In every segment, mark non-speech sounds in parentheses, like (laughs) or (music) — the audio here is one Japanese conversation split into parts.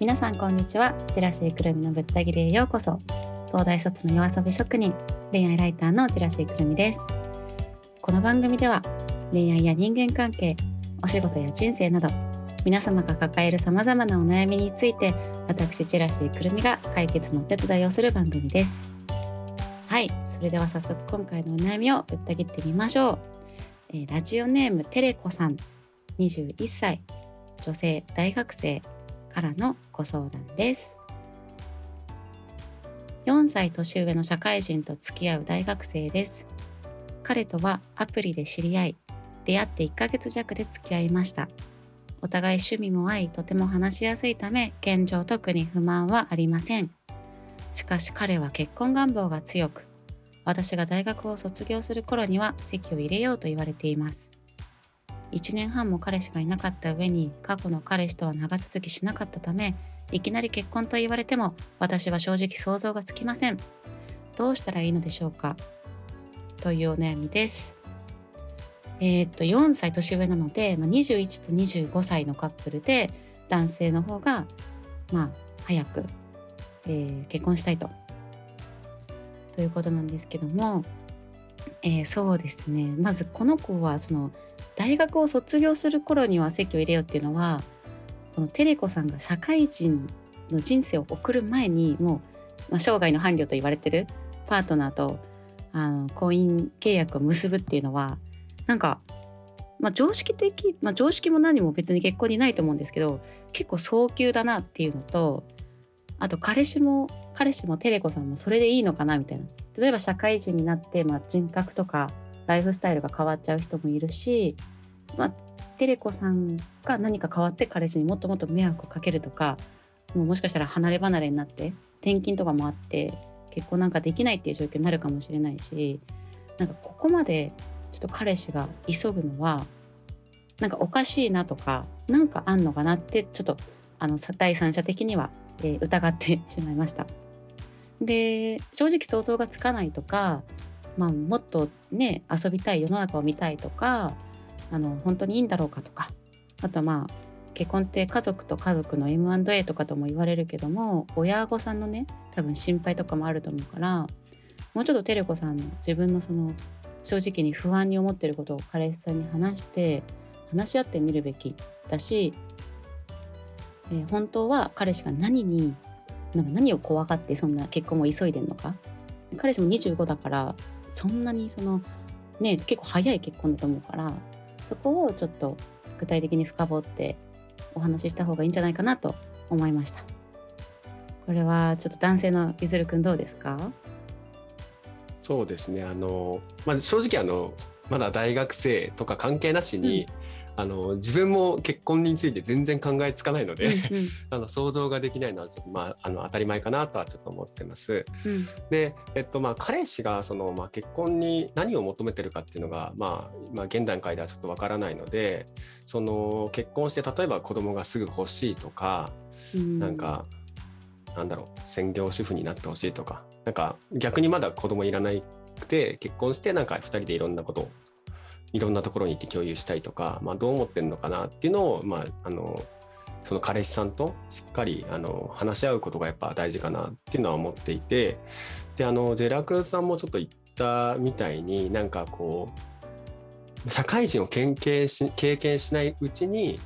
皆さんこんにちは。ジェラシーくるみのぶった切りへようこそ。東大卒の夜遊び職人。恋愛ライターのジェラシーくるみです。この番組では恋愛や人間関係お仕事や人生など皆様が抱える様々なお悩みについて私ジェラシーくるみが解決のお手伝いをする番組です。はい。それでは早速今回のお悩みをぶった切ってみましょう、えー、ラジオネームテレコさん。21歳。女性大学生。からのご相談です。4歳年上の社会人と付き合う大学生です。彼とはアプリで知り合い出会って1ヶ月弱で付き合いました。お互い趣味も合いとても話しやすいため現状特に不満はありません。しかし彼は結婚願望が強く私が大学を卒業する頃には籍を入れようと言われています。1年半も彼氏がいなかった上に過去の彼氏とは長続きしなかったためいきなり結婚と言われても私は正直想像がつきません。どうしたらいいのでしょうか？というお悩みです。えー、っと4歳年上なので、まあ、21と25歳のカップルで男性の方がまあ早く、えー、結婚したいと。ということなんですけども、えー、そうですね。まずこの子はその大学を卒業する頃には籍を入れようっていうのはこのテレコさんが社会人の人生を送る前にもう、まあ、生涯の伴侶と言われてるパートナーとあの婚姻契約を結ぶっていうのはなんか、まあ、常識的、まあ、常識も何も別に結婚にないと思うんですけど結構早急だなっていうのとあと彼氏も彼氏もテレコさんもそれでいいのかなみたいな。例えば社会人になって、まあ、人格とかライフスタイルが変わっちゃう人もいるし、まあ、テレコさんが何か変わって彼氏にもっともっと迷惑をかけるとかもうもしかしたら離れ離れになって転勤とかもあって結婚なんかできないっていう状況になるかもしれないしなんかここまでちょっと彼氏が急ぐのはなんかおかしいなとかなんかあんのかなってちょっとあの第三者的には、えー、疑って (laughs) しまいました。で正直想像がつかないとかまあ、もっとね遊びたい世の中を見たいとかあの本当にいいんだろうかとかあとまあ結婚って家族と家族の M&A とかとも言われるけども親御さんのね多分心配とかもあると思うからもうちょっとテレコさんの自分のその正直に不安に思ってることを彼氏さんに話して話し合ってみるべきだし、えー、本当は彼氏が何になんか何を怖がってそんな結婚を急いでんのか？彼氏も25だからそんなにそのね結構早い結婚だと思うからそこをちょっと具体的に深掘ってお話しした方がいいんじゃないかなと思いました。これはちょっと男性のゆずるくんどうですか？そうですね。あの、まあ、正直あのまだ大学生とか関係なしに、あの自分も結婚について全然考えつかないので、うんうん、(laughs) あの想像ができないのはちょっと、まあ、あの当たり前かなとはちょっと思ってます。うん、で、えっとまあ、彼氏がその、まあ、結婚に何を求めてるかっていうのが、まあまあ、現段階ではちょっとわからないのでその結婚して例えば子供がすぐ欲しいとか、うん、なんかなんだろう専業主婦になってほしいとかなんか逆にまだ子供いらないくて結婚してなんか2人でいろんなことをいろんなところに行って共有したいとか、まあ、どう思ってるのかなっていうのを、まあ、あのその彼氏さんとしっかりあの話し合うことがやっぱ大事かなっていうのは思っていてであのジェラクルスさんもちょっと言ったみたいになんかこう社会人を経験し経験しないうちに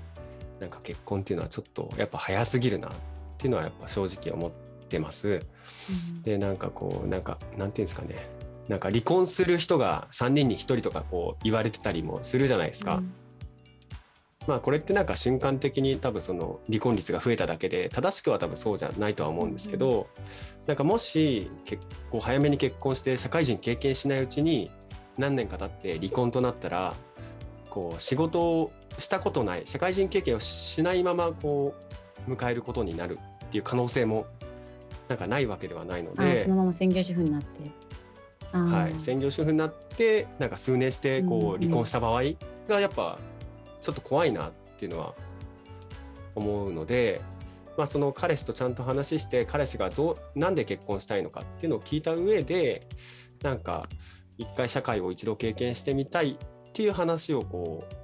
なんか結婚っていうのはちょっとやっぱ早すぎるなっていうのはやっぱ正直思ってます。うん、でなんかこうなんかなんていうんですかねなんか離婚する人が3人に1人とかこう言われてたりもするじゃないですか。うん、まあこれってなんか瞬間的に多分その離婚率が増えただけで正しくは多分そうじゃないとは思うんですけど、うん、なんかもし結構早めに結婚して社会人経験しないうちに何年か経って離婚となったらこう仕事をしたことない社会人経験をしないままこう迎えることになるっていう可能性もなんかないわけではないのでそのまま専業主婦になってはい、専業主婦になってなんか数年してこう離婚した場合がやっぱちょっと怖いなっていうのは思うので、まあ、その彼氏とちゃんと話して彼氏がどうなんで結婚したいのかっていうのを聞いた上でなんか一回社会を一度経験してみたいっていう話をこう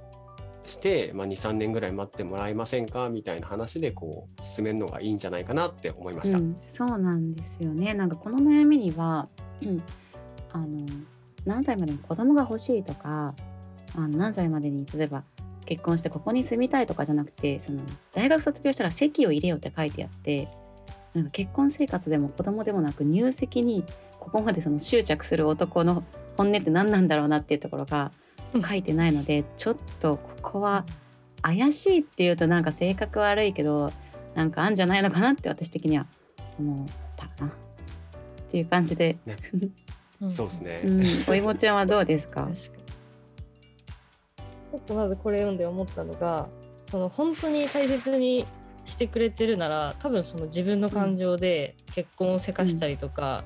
して、まあ、23年ぐらい待ってもらえませんかみたいな話でこう進めるのがいいんじゃないかなって思いました。うん、そうなんですよね。なんかこの悩みには、うん、あの何歳までに子供が欲しいとかあの何歳までに例えば結婚してここに住みたいとかじゃなくてその大学卒業したら籍を入れようって書いてあってなんか結婚生活でも子供でもなく入籍にここまでその執着する男の本音って何なんだろうなっていうところが書いてないのでちょっとここは怪しいっていうとなんか性格悪いけどなんかあんじゃないのかなって私的には思ったな。っていう感じで、ね、(laughs) そうですね、うん、おいもちゃんはどうですか？ちょっとまずこれ読んで思ったのがその本当に大切にしてくれてるなら多分その自分の感情で結婚をせかしたりとか、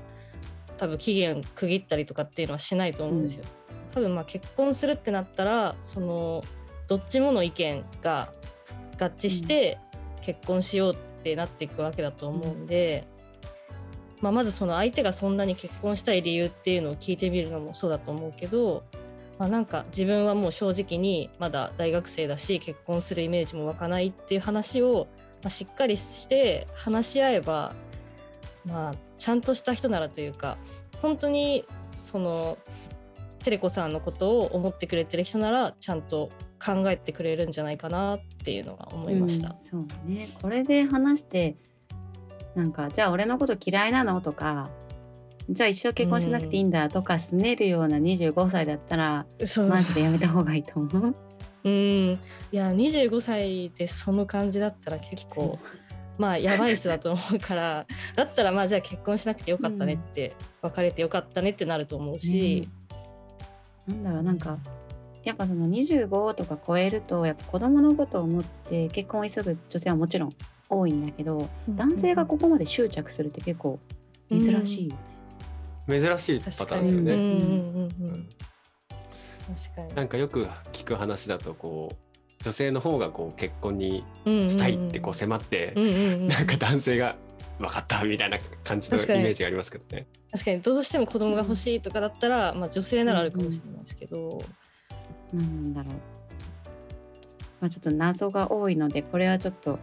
うん、多分期限区切ったりとかっていうのはしないと思うんですよ。うん、多分まあ結婚するってなったらそのどっちもの意見が合致して結婚しようってなっていくわけだと思うんで、まあ、まずその相手がそんなに結婚したい理由っていうのを聞いてみるのもそうだと思うけど、まあ、なんか自分はもう正直にまだ大学生だし結婚するイメージも湧かないっていう話をまあ、しっかりして話し合えば、まあ、ちゃんとした人ならというか本当にそのテレコさんのことを思ってくれてる人ならちゃんと考えてくれるんじゃないかなっていうのが思いました。うん、そうねこれで話してなんかじゃあ俺のこと嫌いなの？とかじゃあ一生結婚しなくていいんだとかすねるような25歳だったら、う。ん、マジでやめた方がいいと思う？(laughs) うん。いや25歳でその感じだったら結構まあやばい人だと思うからだったらまあじゃあ結婚しなくてよかったねって、うん、別れてよかったねってなると思うし、ね、なんだろうなんかやっぱその25とか超えるとやっぱ子供のことを思って結婚を急ぐ女性はもちろん多いんだけど、うん、男性がここまで執着するって結構珍しいよね。うん、珍しいパターンですよね。確かに。なんかよく聞く話だとこう女性の方がこう結婚にしたいってこう迫って、なんか男性が分かったみたいな感じのイメージがありますけどね。確かにどうしても子供が欲しいとかだったら、まあ、女性ならあるかもしれないですけど。うんうん、なんだろう、まあ、ちょっと謎が多いのでこれはちょっと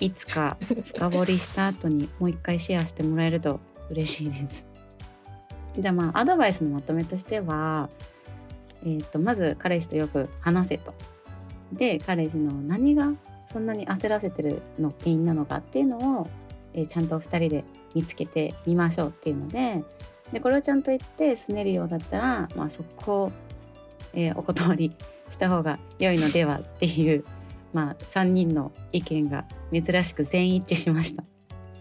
いつか深掘りした後にもう一回シェアしてもらえると嬉しいです。じゃあまあアドバイスのまとめとしてはえーと、まず彼氏とよく話せと。で彼氏の何がそんなに焦らせてるの原因なのかっていうのを、えー、ちゃんと2人で見つけてみましょうっていうのででこれをちゃんと言ってすねるようだったら、まあ、そこ、えー、お断りした方が良いのではっていう、まあ、3人の意見が珍しく全員一致しました。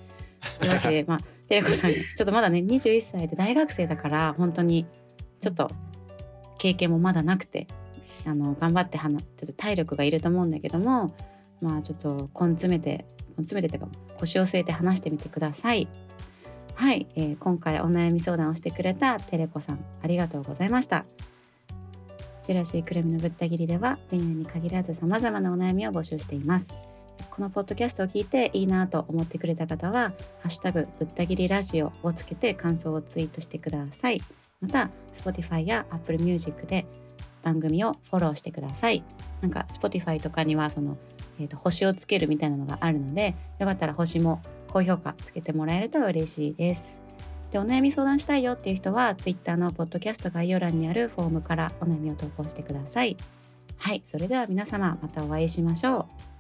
(laughs) というわけで、まあ、テレコさんちょっとまだね21歳で大学生だから本当にちょっと経験もまだなくてあの頑張ってはなちょっと体力がいると思うんだけどもまあちょっと根詰めて根詰めてというか腰を据えて話してみてください。はい、えー、今回お悩み相談をしてくれたテレコさんありがとうございました。ジェラシーくるみのぶった切りでは恋愛に限らず様々なお悩みを募集しています。このポッドキャストを聞いていいなと思ってくれた方は、ハッシュタグぶった切りラジオをつけて感想をツイートしてください。また Spotify や Apple Music で番組をフォローしてくださいなんか Spotify とかにはその、えーと、星をつけるみたいなのがあるのでよかったら星も高評価つけてもらえると嬉しいですでお悩み相談したいよっていう人は Twitter のポッドキャスト概要欄にあるフォームからお悩みを投稿してください。はいそれでは皆様またお会いしましょう。